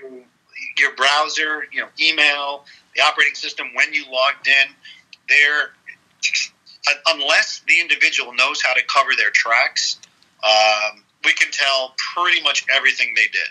through your browser, you know, email, the operating system when you logged in. There, unless the individual knows how to cover their tracks, um, we can tell pretty much everything they did.